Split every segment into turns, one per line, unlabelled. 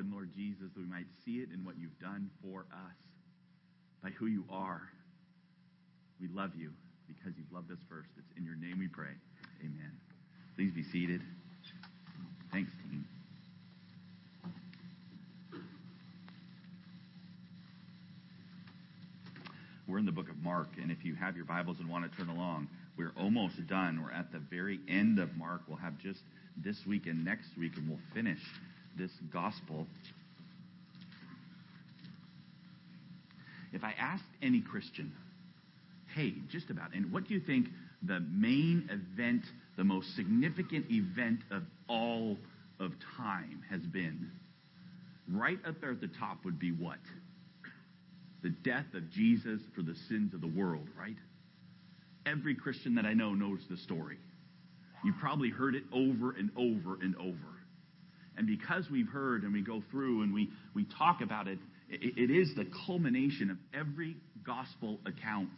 and Lord Jesus, that we might see it in what you've done for us, by who you are. We love you because you've loved us first. It's in your name we pray. Amen. Please be seated. Thanks, team. We're in the book of Mark, and if you have your Bibles and want to turn along, we're almost done. We're at the very end of Mark. We'll have just this week and next week, and we'll finish this gospel. If I asked any Christian, hey, just about, and what do you think the main event, the most significant event of all of time has been? Right up there at the top would be what? The death of Jesus for the sins of the world, right? Every Christian that I know knows the story. You've probably heard it over and over and over. And because we've heard and we go through and we, we talk about it, it, it is the culmination of every gospel account.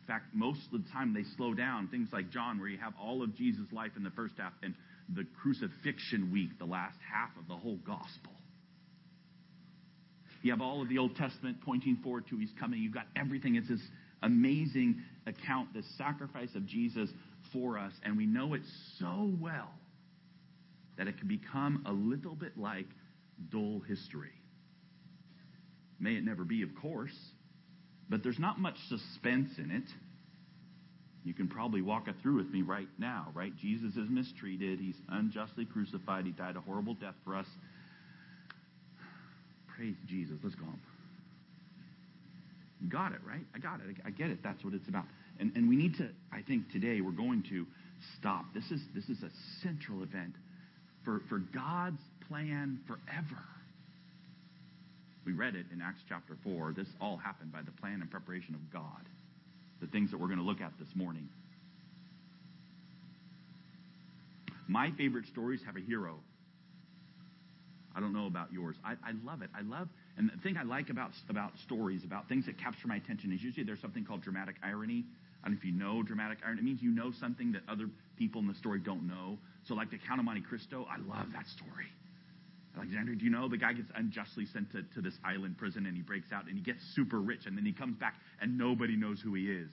In fact, most of the time they slow down. Things like John, where you have all of Jesus' life in the first half, and the crucifixion week, the last half of the whole gospel. You have all of the Old Testament pointing forward to his coming. You've got everything. It's this amazing account, the sacrifice of Jesus for us, and we know it so well that it could become a little bit like dull history. May it never be, of course, but there's not much suspense in it. You can probably walk it through with me right now, right? Jesus is mistreated. He's unjustly crucified. He died a horrible death for us. Praise Jesus. Let's go home. Got it, right? I got it. I get it. That's what it's about. And, and we need to, I think today we're going to stop. This is, this is a central event for, for God's plan forever. We read it in Acts chapter 4. This all happened by the plan and preparation of God. The things that we're going to look at this morning. My favorite stories have a hero. I don't know about yours. I, I love it. I love, and the thing I like about, about stories, about things that capture my attention, is usually there's something called dramatic irony. I don't know if you know dramatic irony. It means you know something that other people in the story don't know. So, like the Count of Monte Cristo, I love that story. Alexander, do you know the guy gets unjustly sent to, to this island prison and he breaks out and he gets super rich and then he comes back and nobody knows who he is?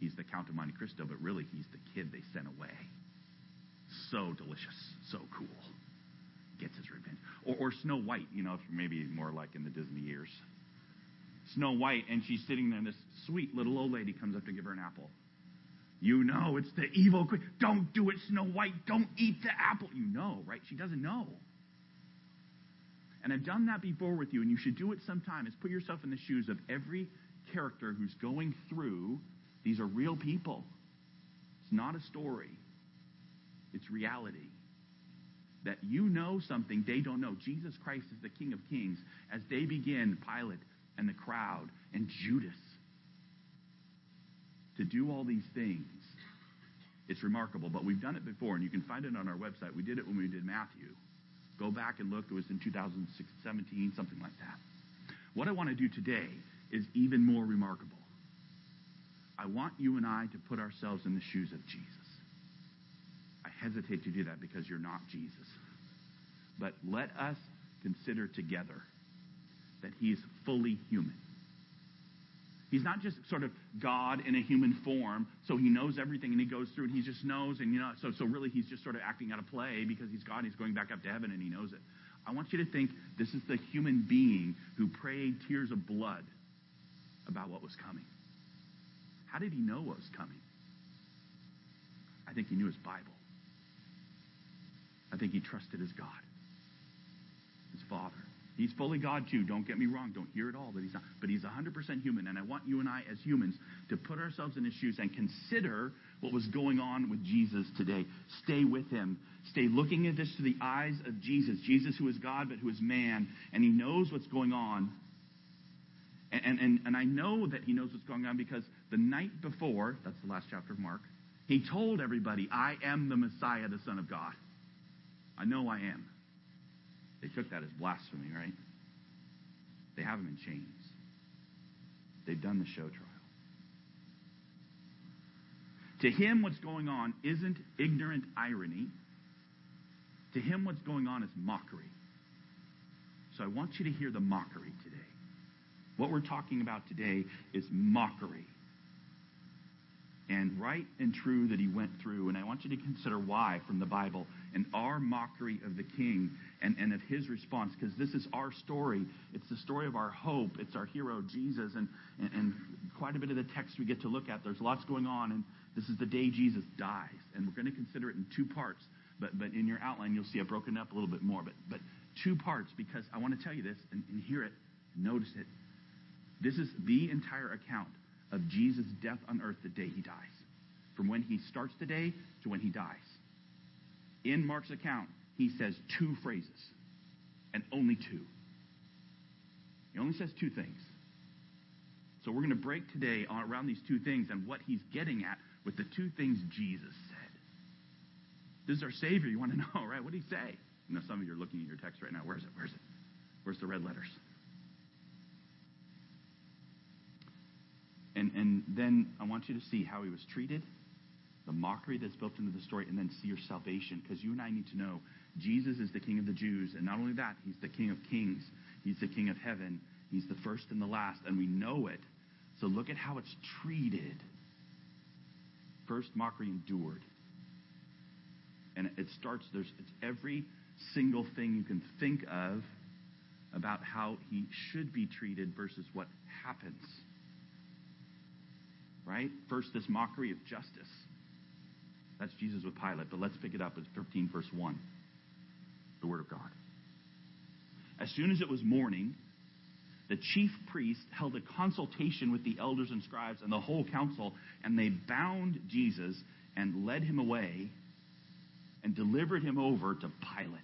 He's the Count of Monte Cristo, but really he's the kid they sent away. So delicious, so cool gets his revenge. Or, or Snow White, you know, maybe more like in the Disney years. Snow White, and she's sitting there, and this sweet little old lady comes up to give her an apple. You know it's the evil queen. Don't do it, Snow White. Don't eat the apple. You know, right? She doesn't know. And I've done that before with you, and you should do it sometime, is put yourself in the shoes of every character who's going through. These are real people. It's not a story. It's reality that you know something they don't know. Jesus Christ is the King of Kings. As they begin, Pilate and the crowd and Judas to do all these things, it's remarkable. But we've done it before, and you can find it on our website. We did it when we did Matthew. Go back and look. It was in 2017, something like that. What I want to do today is even more remarkable. I want you and I to put ourselves in the shoes of Jesus I hesitate to do that because you're not Jesus. But let us consider together that he is fully human. He's not just sort of God in a human form, so he knows everything and he goes through and he just knows, and you know, so so really he's just sort of acting out a play because he's God, and he's going back up to heaven and he knows it. I want you to think this is the human being who prayed tears of blood about what was coming. How did he know what was coming? I think he knew his Bible. I think he trusted his God, his Father. He's fully God too. Don't get me wrong. Don't hear it all that he's not. But he's 100% human. And I want you and I as humans to put ourselves in his shoes and consider what was going on with Jesus today. Stay with him. Stay looking at this through the eyes of Jesus. Jesus who is God but who is man. And he knows what's going on. And, and, and I know that he knows what's going on because the night before, that's the last chapter of Mark, he told everybody, I am the Messiah, the Son of God. I know I am. They took that as blasphemy, right? They have him in chains. They've done the show trial. To him, what's going on isn't ignorant irony. To him, what's going on is mockery. So I want you to hear the mockery today. What we're talking about today is mockery. And right and true that he went through. And I want you to consider why from the Bible and our mockery of the king and, and of his response, because this is our story. It's the story of our hope. It's our hero, Jesus. And, and, and quite a bit of the text we get to look at, there's lots going on. And this is the day Jesus dies. And we're going to consider it in two parts. But, but in your outline, you'll see it broken up a little bit more. But, but two parts, because I want to tell you this and, and hear it, notice it. This is the entire account of Jesus' death on earth the day he dies. From when he starts the day to when he dies. In Mark's account, he says two phrases, and only two. He only says two things. So we're going to break today around these two things and what he's getting at with the two things Jesus said. This is our Savior. You want to know, right? What did he say? You know, some of you are looking at your text right now. Where's it? Where's it? Where's the red letters? And, and then I want you to see how he was treated, the mockery that's built into the story, and then see your salvation. Because you and I need to know Jesus is the King of the Jews. And not only that, he's the King of kings, he's the King of heaven, he's the first and the last. And we know it. So look at how it's treated. First, mockery endured. And it starts, there's it's every single thing you can think of about how he should be treated versus what happens. Right? First, this mockery of justice. That's Jesus with Pilate. But let's pick it up at 13, verse 1. The Word of God. As soon as it was morning, the chief priest held a consultation with the elders and scribes and the whole council, and they bound Jesus and led him away and delivered him over to Pilate.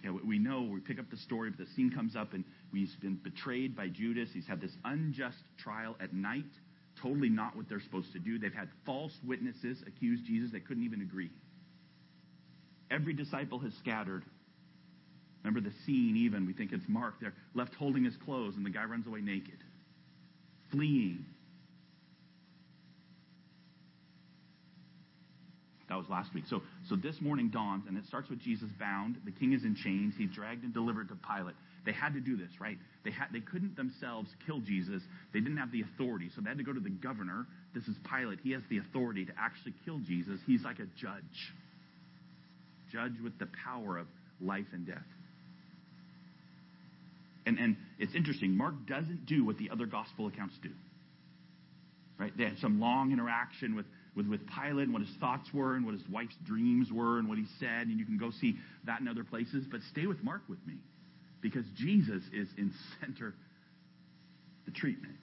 Okay, we know, we pick up the story, but the scene comes up, and he's been betrayed by Judas. He's had this unjust trial at night totally not what they're supposed to do. They've had false witnesses accuse Jesus. They couldn't even agree. Every disciple has scattered. Remember the scene, even, we think it's Mark. They're left holding his clothes, and the guy runs away naked, fleeing. That was last week. So, so this morning dawns, and it starts with Jesus bound. The king is in chains. He's dragged and delivered to Pilate. They had to do this, right? They, had, they couldn't themselves kill Jesus. They didn't have the authority. So they had to go to the governor. This is Pilate. He has the authority to actually kill Jesus. He's like a judge. Judge with the power of life and death. And, and it's interesting. Mark doesn't do what the other gospel accounts do. Right? They had some long interaction with, with, with Pilate and what his thoughts were and what his wife's dreams were and what he said. And you can go see that in other places. But stay with Mark with me because Jesus is in center the treatment.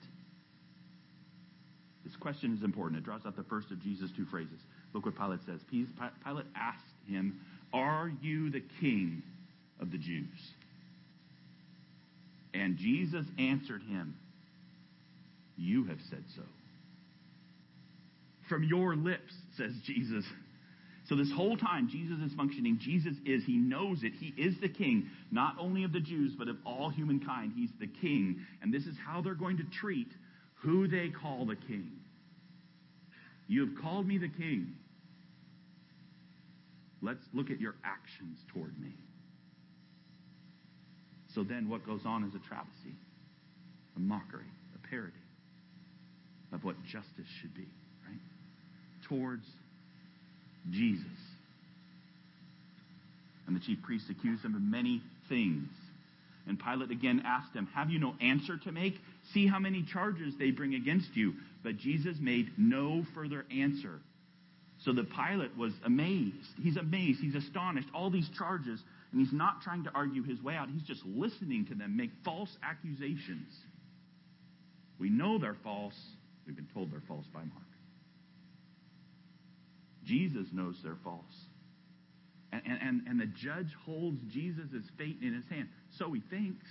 This question is important. It draws out the first of Jesus' two phrases. Look what Pilate says. Pilate asked him, Are you the king of the Jews? And Jesus answered him, You have said so. From your lips, says Jesus, so this whole time, Jesus is functioning. Jesus is, he knows it. He is the king, not only of the Jews, but of all humankind. He's the king. And this is how they're going to treat who they call the king. You have called me the king. Let's look at your actions toward me. So then what goes on is a travesty, a mockery, a parody of what justice should be, right? Towards Jesus. And the chief priests accused him of many things. And Pilate again asked him, Have you no answer to make? See how many charges they bring against you. But Jesus made no further answer. So the Pilate was amazed. He's amazed. He's astonished. All these charges. And he's not trying to argue his way out. He's just listening to them make false accusations. We know they're false. We've been told they're false by Mark. Jesus knows they're false. And, and, and the judge holds Jesus' fate in his hand. So he thinks.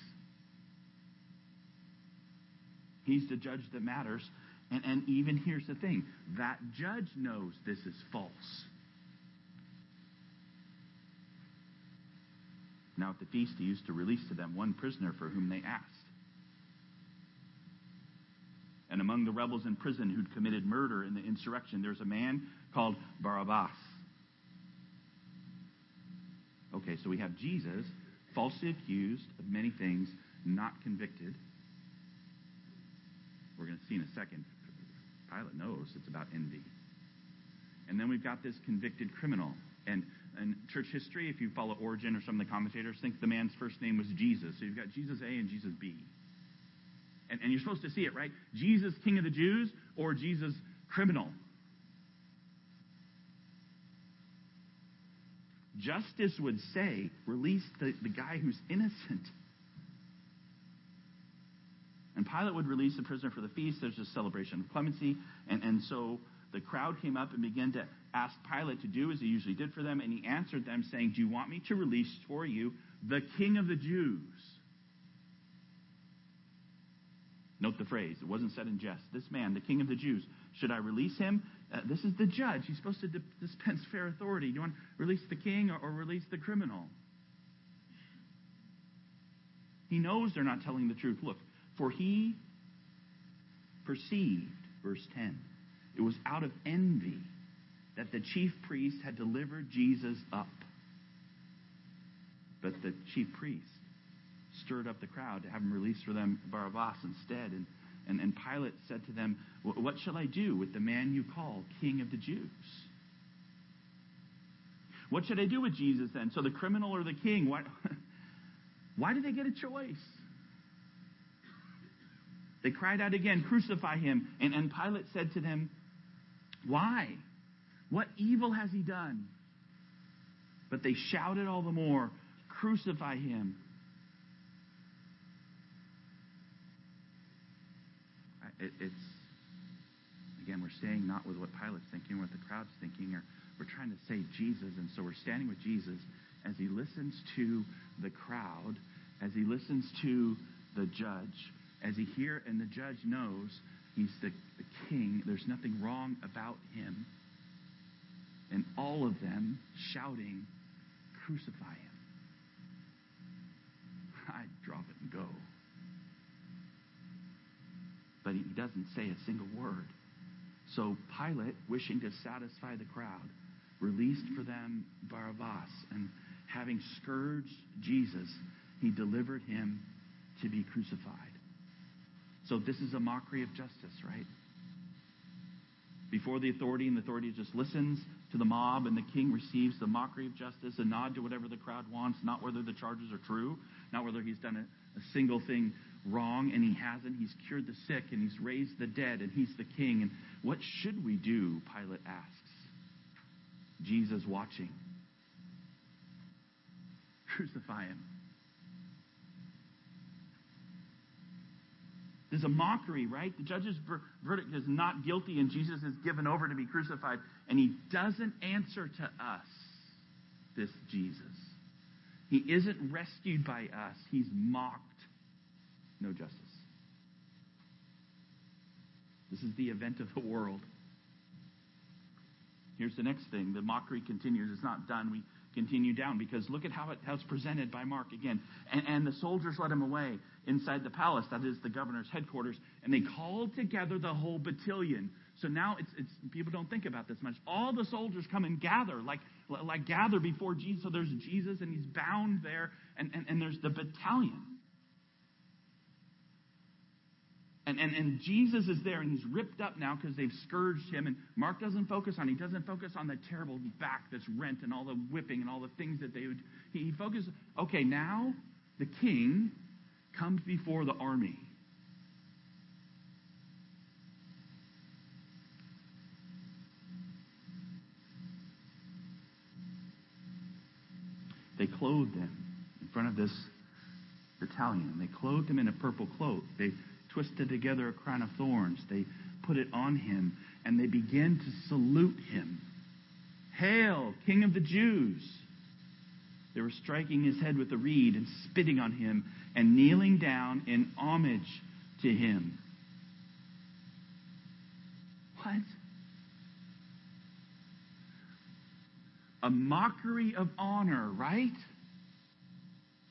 He's the judge that matters. And, and even here's the thing that judge knows this is false. Now, at the feast, he used to release to them one prisoner for whom they asked. And among the rebels in prison who'd committed murder in the insurrection, there's a man called Barabbas. Okay, so we have Jesus, falsely accused of many things, not convicted. We're going to see in a second. Pilate knows it's about envy. And then we've got this convicted criminal. And in church history, if you follow Origen or some of the commentators, think the man's first name was Jesus. So you've got Jesus A and Jesus B. And, and you're supposed to see it, right? Jesus, King of the Jews, or Jesus, criminal. Justice would say, release the, the guy who's innocent. And Pilate would release the prisoner for the feast. There's a celebration of clemency. And, and so the crowd came up and began to ask Pilate to do as he usually did for them. And he answered them, saying, Do you want me to release for you the king of the Jews? Note the phrase. It wasn't said in jest. This man, the king of the Jews, should I release him? Uh, this is the judge. He's supposed to dispense fair authority. Do you want to release the king or, or release the criminal? He knows they're not telling the truth. Look, for he perceived, verse 10, it was out of envy that the chief priest had delivered Jesus up. But the chief priest stirred up the crowd to have him released for them Barabbas instead. And, and, and Pilate said to them, What shall I do with the man you call king of the Jews? What should I do with Jesus then? So the criminal or the king? Why, why do they get a choice? They cried out again, Crucify him. And, and Pilate said to them, Why? What evil has he done? But they shouted all the more, Crucify him. It, it's again we're staying not with what Pilate's thinking, or what the crowd's thinking, or we're trying to say Jesus, and so we're standing with Jesus as he listens to the crowd, as he listens to the judge, as he hear and the judge knows he's the, the king. There's nothing wrong about him, and all of them shouting, "Crucify him!" I drop it and go but he doesn't say a single word. So Pilate, wishing to satisfy the crowd, released for them Barabbas, and having scourged Jesus, he delivered him to be crucified. So this is a mockery of justice, right? Before the authority, and the authority just listens to the mob, and the king receives the mockery of justice, a nod to whatever the crowd wants, not whether the charges are true, not whether he's done a, a single thing wrong, and he hasn't. He's cured the sick, and he's raised the dead, and he's the king. And what should we do? Pilate asks. Jesus watching. Crucify him. There's a mockery, right? The judge's ver- verdict is not guilty, and Jesus is given over to be crucified. And he doesn't answer to us, this Jesus. He isn't rescued by us, he's mocked no justice. This is the event of the world. Here's the next thing. The mockery continues. It's not done. We continue down because look at how, it, it's presented by Mark again. And, and the soldiers led him away inside the palace, that is the governor's headquarters, and they called together the whole battalion. So now it's, it's people don't think about this much. All the soldiers come and gather, like, like gather before Jesus. So there's Jesus and he's bound there, and, and, and there's the battalion. And, and, and Jesus is there, and he's ripped up now because they've scourged him. And Mark doesn't focus on, he doesn't focus on the terrible back that's rent and all the whipping and all the things that they would. He, he focuses, okay, now the king comes before the army. They clothed him in front of this battalion. They clothed him in a purple cloak. They twisted together a crown of thorns. They put it on him, and they began to salute him. Hail, King of the Jews! They were striking his head with a reed and spitting on him and kneeling down in homage to him. What? A mockery of honor, right?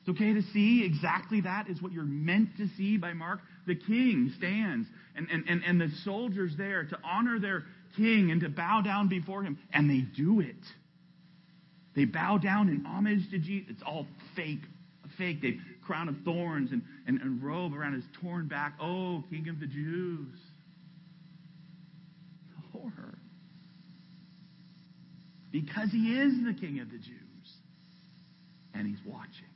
It's okay to see exactly that is what you're meant to see by Mark. The king stands and, and, and, and the soldiers there to honor their king and to bow down before him. And they do it. They bow down in homage to Jesus. It's all fake. Fake. They crown of thorns and, and, and robe around his torn back. Oh, King of the Jews. Horror. Because he is the King of the Jews. And he's watching.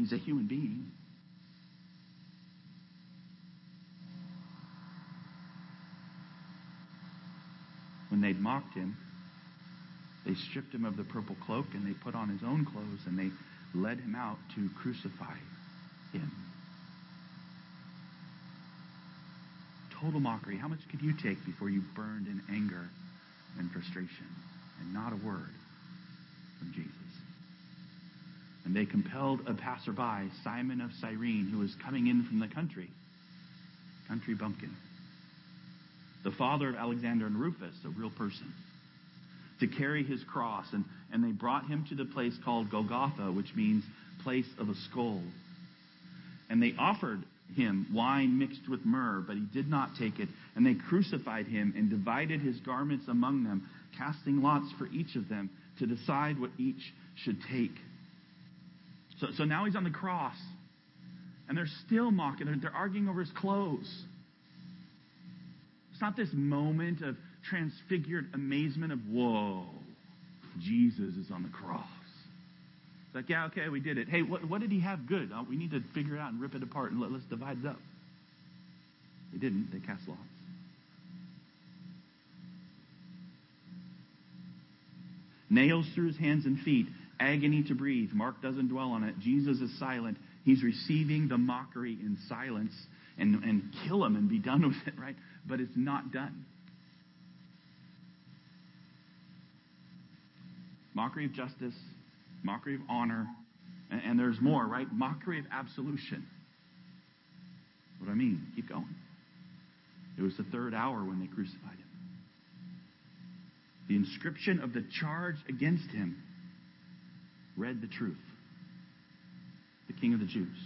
He's a human being. When they'd mocked him, they stripped him of the purple cloak and they put on his own clothes and they led him out to crucify him. Total mockery. How much could you take before you burned in anger and frustration? And not a word from Jesus. And they compelled a passerby, Simon of Cyrene, who was coming in from the country, country bumpkin, the father of Alexander and Rufus, a real person, to carry his cross. And, and they brought him to the place called Golgotha, which means place of a skull. And they offered him wine mixed with myrrh, but he did not take it. And they crucified him and divided his garments among them, casting lots for each of them to decide what each should take. So, so now he's on the cross, and they're still mocking. They're, they're arguing over his clothes. It's not this moment of transfigured amazement of, whoa, Jesus is on the cross. It's like, yeah, okay, we did it. Hey, what, what did he have good? Uh, we need to figure it out and rip it apart and let, let's divide it up. They didn't. They cast lots. Nails through his hands and feet, agony to breathe. Mark doesn't dwell on it. Jesus is silent. He's receiving the mockery in silence and, and kill him and be done with it, right? But it's not done. Mockery of justice, mockery of honor, and, and there's more, right? Mockery of absolution. What do I mean? Keep going. It was the third hour when they crucified him. The inscription of the charge against him read the truth. The King of the Jews.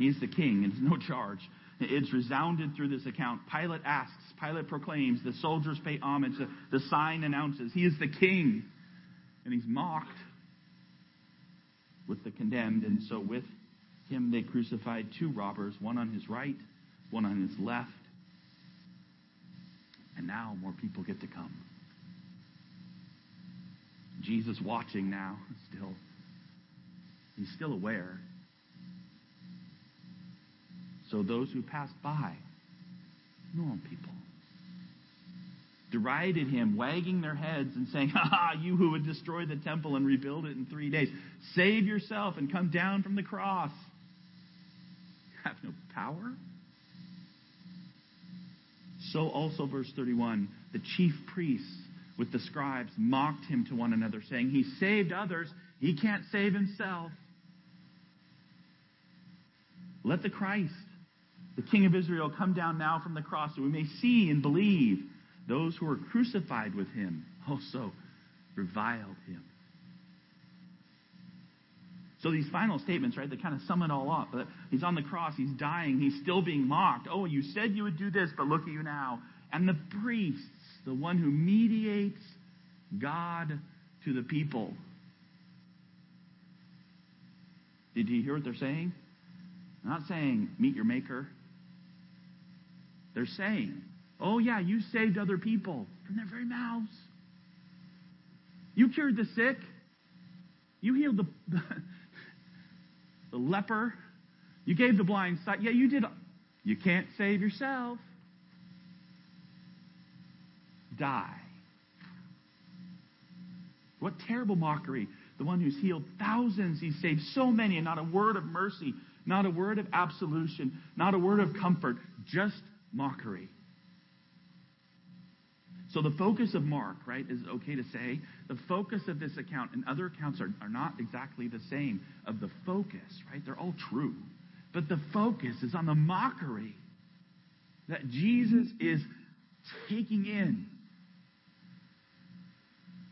He is the king, and no charge. It's resounded through this account. Pilate asks, Pilate proclaims, the soldiers pay homage, the, the sign announces, He is the king. And he's mocked with the condemned. And so with him they crucified two robbers, one on his right, one on his left. And now more people get to come. Jesus watching now, still. He's still aware. So those who passed by, normal people, derided him, wagging their heads and saying, Ha ha, you who would destroy the temple and rebuild it in three days, save yourself and come down from the cross. You have no power. So also, verse 31, the chief priests with the scribes mocked him to one another, saying, He saved others, he can't save himself. Let the Christ, the King of Israel, come down now from the cross so we may see and believe. Those who were crucified with him also reviled him. So these final statements, right, they kind of sum it all up. He's on the cross, he's dying, he's still being mocked. Oh, you said you would do this, but look at you now. And the priests, the one who mediates God to the people. Did you hear what they're saying? They're not saying meet your maker. They're saying, oh yeah, you saved other people from their very mouths. You cured the sick. You healed the, the, the leper. You gave the blind sight. Yeah, you did. You can't save yourself. Die. What terrible mockery. The one who's healed thousands, he's saved so many, and not a word of mercy, not a word of absolution, not a word of comfort, just mockery. So the focus of Mark, right, is okay to say. The focus of this account and other accounts are, are not exactly the same of the focus, right? They're all true. But the focus is on the mockery that Jesus is taking in.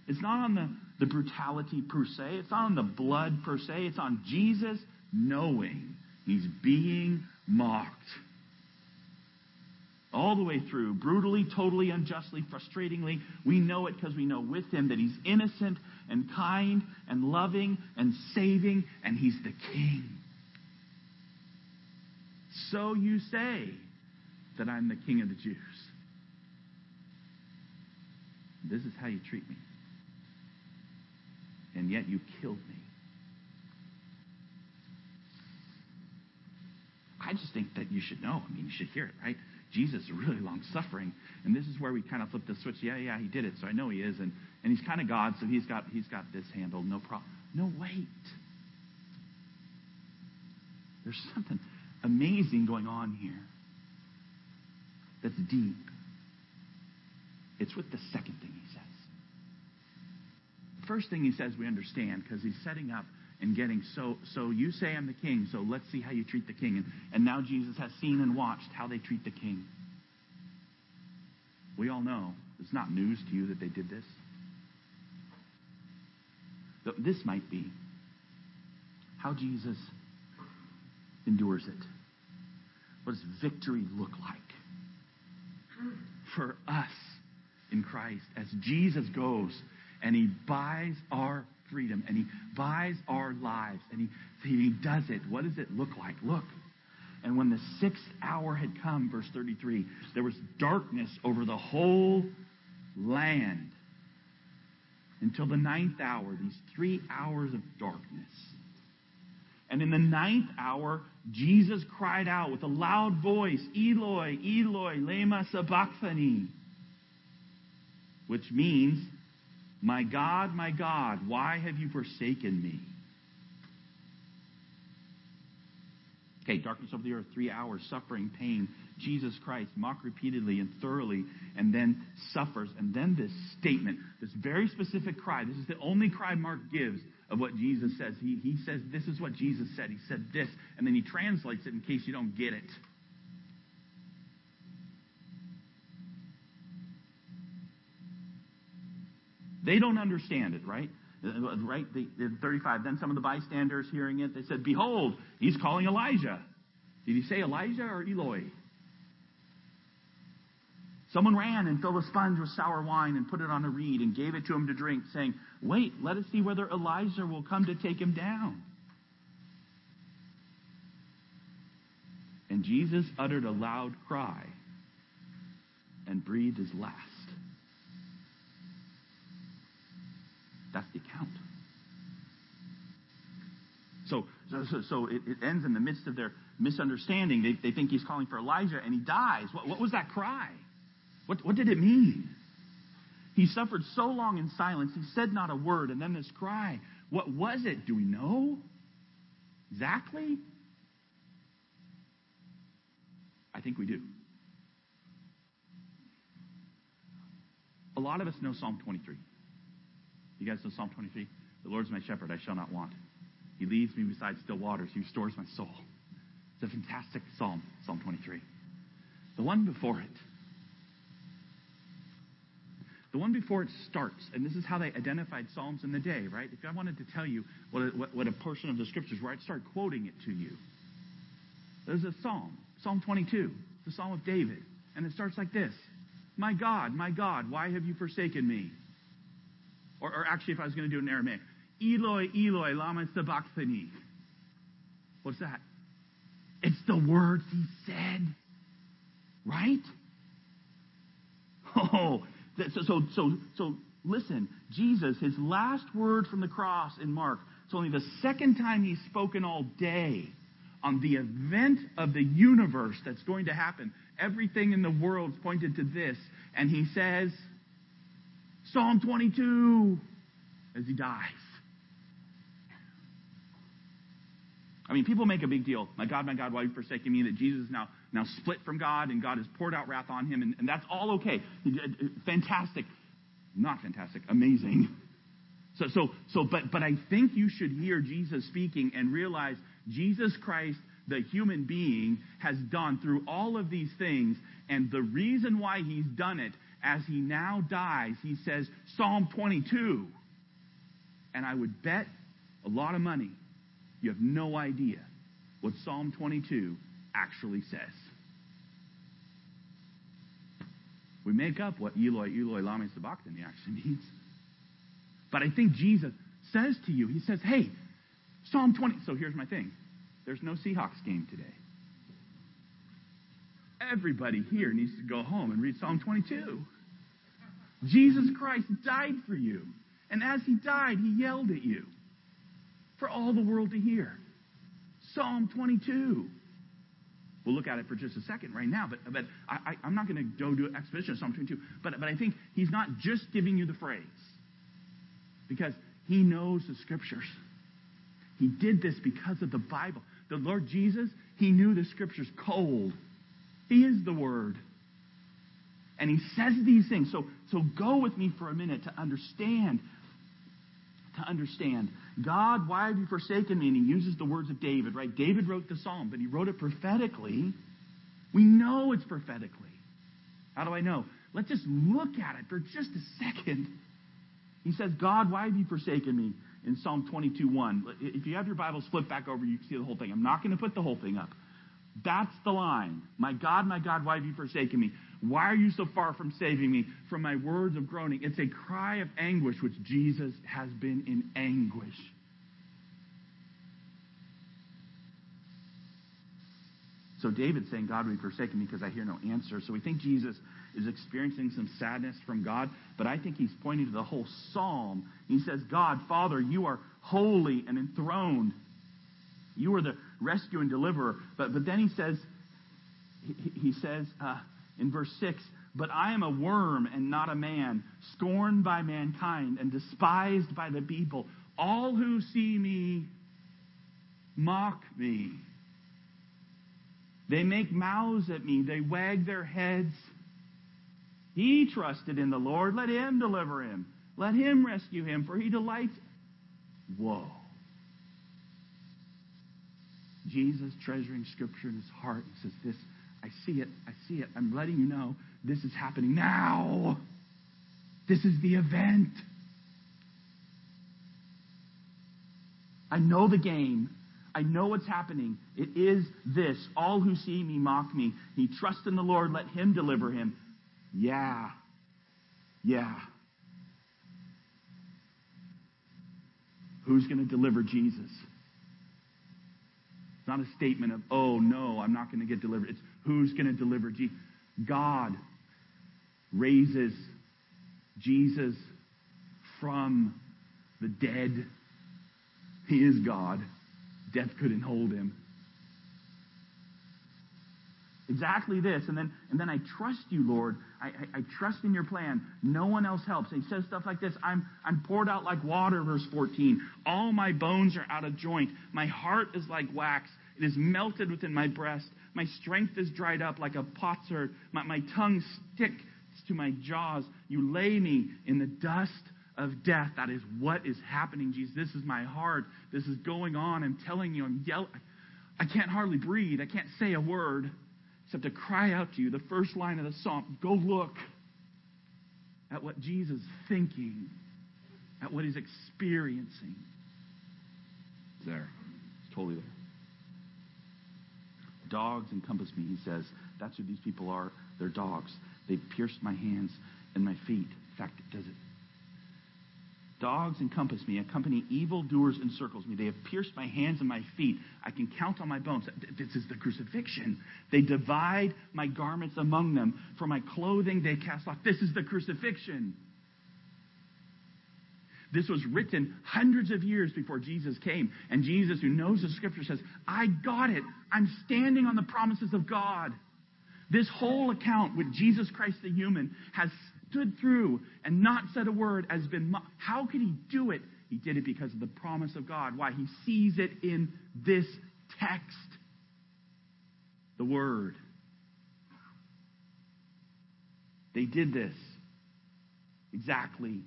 It's not on the, the brutality per se, it's not on the blood per se, it's on Jesus knowing he's being mocked. All the way through, brutally, totally, unjustly, frustratingly, we know it because we know with him that he's innocent and kind and loving and saving, and he's the king. So you say that I'm the king of the Jews. This is how you treat me. And yet you killed me. I just think that you should know. I mean, you should hear it, right? Jesus is really long suffering, and this is where we kind of flip the switch. Yeah, yeah, he did it, so I know he is, and, and he's kind of God, so he's got he's got this handled, no problem. No, wait. There's something amazing going on here that's deep. It's with the second thing he first thing he says we understand because he's setting up and getting so so you say I'm the king, so let's see how you treat the king. And, and now Jesus has seen and watched how they treat the king. We all know it's not news to you that they did this. This might be how Jesus endures it. What does victory look like for us in Christ as Jesus goes and he buys our freedom and he buys our lives and he, he does it. What does it look like? Look. And when the sixth hour had come, verse 33, there was darkness over the whole land until the ninth hour, these three hours of darkness. And in the ninth hour, Jesus cried out with a loud voice, Eloi, Eloi, lema sabachthani, which means, My God, my God, why have you forsaken me? Okay, darkness over the earth, three hours, suffering, pain. Jesus Christ, mocked repeatedly and thoroughly, and then suffers. And then this statement, this very specific cry. This is the only cry Mark gives of what Jesus says. He, he says, This is what Jesus said. He said this, and then he translates it in case you don't get it. They don't understand it, right? Uh, uh, right? The, the 35. Then some of the bystanders hearing it, they said, Behold, he's calling Elijah. Did he say Elijah or Eloi? Someone ran and filled a sponge with sour wine and put it on a reed and gave it to him to drink, saying, Wait, let us see whether Elijah will come to take him down. And Jesus uttered a loud cry and breathed his last. That's the account. So, so, so, it, it, ends in the midst of their misunderstanding. They, they think he's calling for Elijah and he dies. What, what was that cry? What, what did it mean? He suffered so long in silence, he said not a word, and then this cry. What was it? Do we know? Exactly? I think we do. A lot of us know Psalm 23. You guys know Psalm 23? The Lord's my shepherd, I shall not want. He leads me beside still waters. He restores my soul. It's a fantastic psalm, Psalm 23. The one before it the one before it starts, and this is how they identified Psalms in the day, right? If I wanted to tell you what a, what, what a portion of the scriptures were, I'd start quoting it to you. There's a psalm, Psalm 22, the Psalm of David, and it starts like this My God, my God, why have you forsaken me? Or, or actually, if I was going to do it in Aramaic, Eloi, Eloi, lama sabachthani. What's that? It's the words he said, right? Oh, so, so, so, so listen, Jesus, his last word from the cross in Mark, it's only the second time he's spoken all day on the event of the universe that's going to happen. Everything in the world's pointed to this. And he says, Psalm 22, as he dies. I mean, people make a big deal. My God, my God, why are you forsaken me? That Jesus is now, now split from God and God has poured out wrath on him. And, and that's all okay. Fantastic. Not fantastic. Amazing. So, so, so, but, but I think you should hear Jesus speaking and realize Jesus Christ the human being, has done through all of these things. And the reason why he's done it, as he now dies, he says, Psalm 22. And I would bet a lot of money you have no idea what Psalm 22 actually says. We make up what Eloi, Eloi, lama sabachthani actually means. But I think Jesus says to you, he says, hey, Psalm 20. So here's my thing. There's no Seahawks game today. Everybody here needs to go home and read Psalm 22. Jesus Christ died for you. And as he died, he yelled at you for all the world to hear. Psalm 22. We'll look at it for just a second right now, but, but I, am not going to go do an exposition of Psalm 22. But, but I think he's not just giving you the phrase, because he knows the scriptures. He did this because of the Bible. The Lord Jesus, he knew the scriptures cold. He is the Word. And he says these things. So, so go with me for a minute to understand. To understand. God, why have you forsaken me? And he uses the words of David, right? David wrote the psalm, but he wrote it prophetically. We know it's prophetically. How do I know? Let's just look at it for just a second. He says, God, why have you forsaken me? In Psalm 22 1. If you have your Bibles flipped back over, you can see the whole thing. I'm not going to put the whole thing up. That's the line. My God, my God, why have you forsaken me? Why are you so far from saving me from my words of groaning? It's a cry of anguish, which Jesus has been in anguish. So David's saying, God, we've forsaken me because I hear no answer. So we think Jesus is experiencing some sadness from God, but I think he's pointing to the whole psalm. He says, God, Father, you are holy and enthroned. You are the rescue and deliverer. But, but then he says, he, he says uh, in verse 6, but I am a worm and not a man, scorned by mankind and despised by the people. All who see me mock me. They make mouths at me. They wag their heads. He trusted in the Lord. Let him deliver him. Let him rescue him, for he delights. Whoa. Jesus treasuring scripture in his heart and says, This, I see it, I see it. I'm letting you know this is happening now. This is the event. I know the game. I know what's happening. It is this. All who see me mock me. He trusts in the Lord. Let him deliver him. Yeah. Yeah. Who's going to deliver Jesus? It's not a statement of, oh, no, I'm not going to get delivered. It's who's going to deliver Jesus. God raises Jesus from the dead. He is God. Death couldn't hold him. Exactly this. And then, and then I trust you, Lord. I, I, I trust in your plan. No one else helps. And he says stuff like this I'm, I'm poured out like water, verse 14. All my bones are out of joint. My heart is like wax. It is melted within my breast. My strength is dried up like a potsherd. My, my tongue sticks to my jaws. You lay me in the dust of death. That is what is happening, Jesus. This is my heart. This is going on. I'm telling you, I'm yelling. I can't hardly breathe. I can't say a word except to cry out to you. The first line of the psalm go look at what Jesus is thinking, at what he's experiencing. It's there. It's totally there. Dogs encompass me, he says. That's who these people are. They're dogs. They've pierced my hands and my feet. In fact, it does it Dogs encompass me, accompany evildoers encircles me. They have pierced my hands and my feet. I can count on my bones. This is the crucifixion. They divide my garments among them. For my clothing they cast off. This is the crucifixion. This was written hundreds of years before Jesus came. And Jesus, who knows the scripture, says, I got it. I'm standing on the promises of God. This whole account with Jesus Christ the human has stood through and not said a word has been. How could he do it? He did it because of the promise of God. Why? He sees it in this text, the Word. They did this exactly.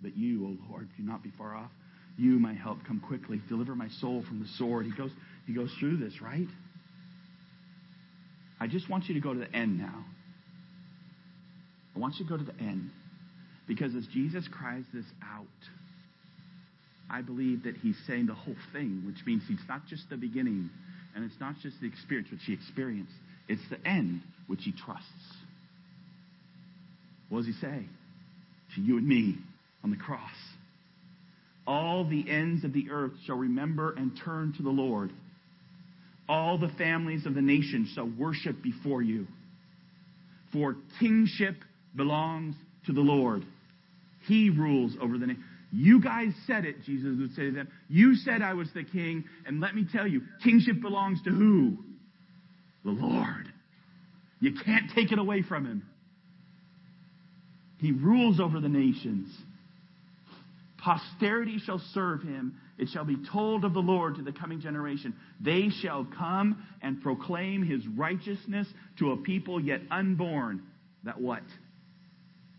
But you, O oh Lord, do not be far off. You, my help, come quickly. Deliver my soul from the sword. He goes, he goes through this, right? I just want you to go to the end now. I want you to go to the end. Because as Jesus cries this out, I believe that he's saying the whole thing, which means it's not just the beginning and it's not just the experience which he experienced, it's the end which he trusts. What does he say? To you and me on the cross. All the ends of the earth shall remember and turn to the Lord. All the families of the nations shall worship before you. For kingship belongs to the Lord. He rules over the nation. You guys said it, Jesus would say to them. You said I was the king, and let me tell you, kingship belongs to who? The Lord. You can't take it away from him. He rules over the nations. Posterity shall serve him. It shall be told of the Lord to the coming generation. They shall come and proclaim his righteousness to a people yet unborn. That what?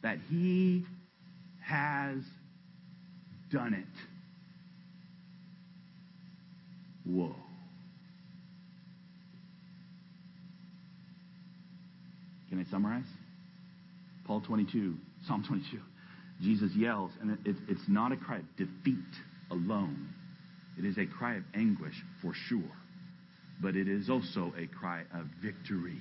That he has done it. Whoa. Can I summarize? Paul 22, Psalm 22. Jesus yells, and it, it, it's not a cry of defeat alone. It is a cry of anguish for sure. But it is also a cry of victory.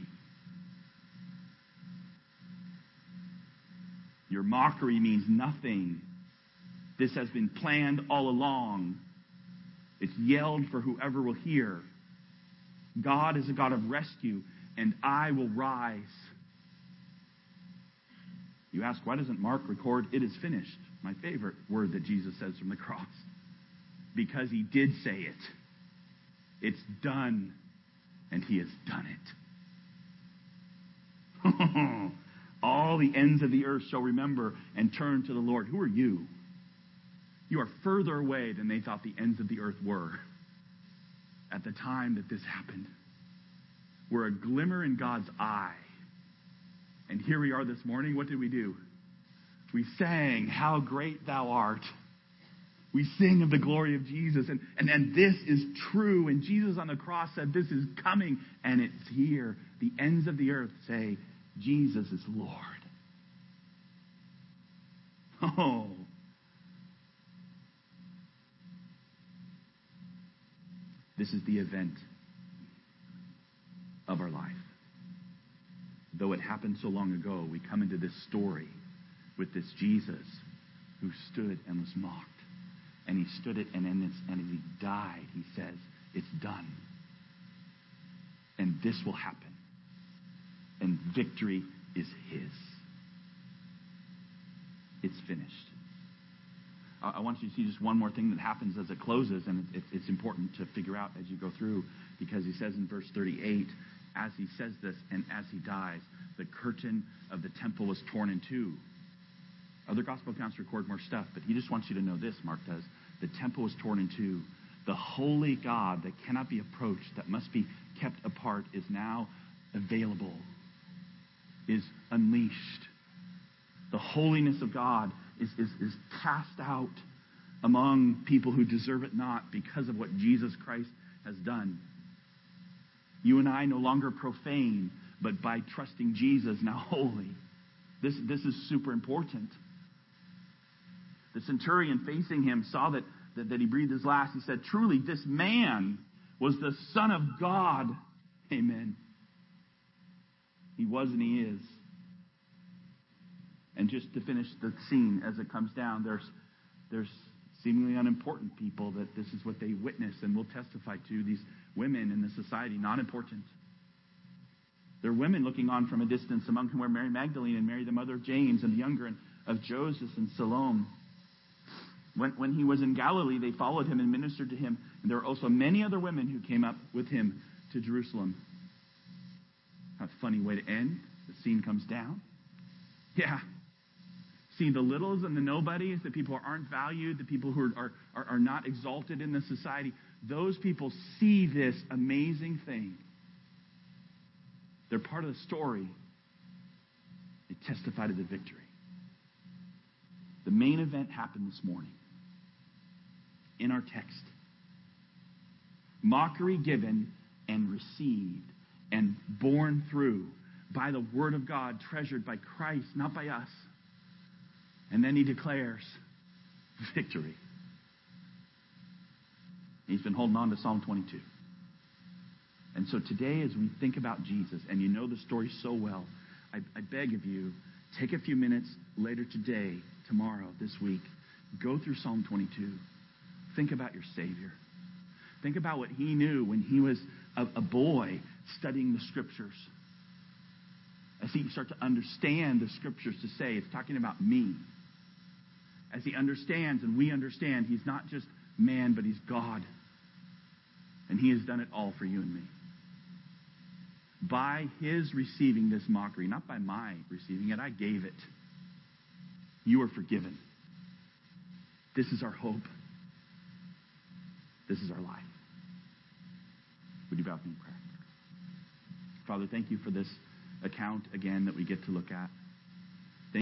Your mockery means nothing. This has been planned all along. It's yelled for whoever will hear. God is a God of rescue, and I will rise. You ask, why doesn't Mark record, it is finished? My favorite word that Jesus says from the cross. Because he did say it. It's done, and he has done it. All the ends of the earth shall remember and turn to the Lord. Who are you? You are further away than they thought the ends of the earth were at the time that this happened. We're a glimmer in God's eye. And here we are this morning. What did we do? We sang, How Great Thou Art. We sing of the glory of Jesus. And, and, and this is true. And Jesus on the cross said, This is coming. And it's here. The ends of the earth say, Jesus is Lord. Oh. This is the event of our life. Though it happened so long ago, we come into this story with this Jesus who stood and was mocked. And he stood it, and, and as he died, he says, It's done. And this will happen. And victory is his. It's finished. I want you to see just one more thing that happens as it closes, and it's important to figure out as you go through, because he says in verse 38, as he says this and as he dies, the curtain of the temple was torn in two. Other gospel accounts record more stuff, but he just wants you to know this, Mark does. The temple was torn in two. The holy God that cannot be approached, that must be kept apart, is now available, is unleashed. The holiness of God is, is, is cast out among people who deserve it not because of what Jesus Christ has done. You and I no longer profane, but by trusting Jesus, now holy. This, this is super important. The centurion facing him saw that, that, that he breathed his last. He said, Truly, this man was the Son of God. Amen. He was and he is. And just to finish the scene as it comes down, there's, there's seemingly unimportant people that this is what they witness and will testify to. These women in the society, not important. They're women looking on from a distance, among whom are Mary Magdalene and Mary, the mother of James, and the younger of Joseph and Salome. When, when he was in Galilee, they followed him and ministered to him. And there were also many other women who came up with him to Jerusalem. A funny way to end. The scene comes down. Yeah, see the littles and the nobodies, the people who aren't valued, the people who are, are, are not exalted in the society, those people see this amazing thing. They're part of the story. They testify to the victory. The main event happened this morning. In our text. Mockery given and received and borne through by the Word of God, treasured by Christ, not by us. And then he declares victory. He's been holding on to Psalm 22. And so today, as we think about Jesus, and you know the story so well, I, I beg of you, take a few minutes later today, tomorrow, this week, go through Psalm 22. Think about your Savior. Think about what he knew when he was a, a boy studying the Scriptures. As he starts to understand the Scriptures to say, it's talking about me. As he understands and we understand, he's not just man, but he's God. And he has done it all for you and me. By his receiving this mockery, not by my receiving it, I gave it. You are forgiven. This is our hope. This is our life. Would you bow with me in prayer? Father, thank you for this account again that we get to look at.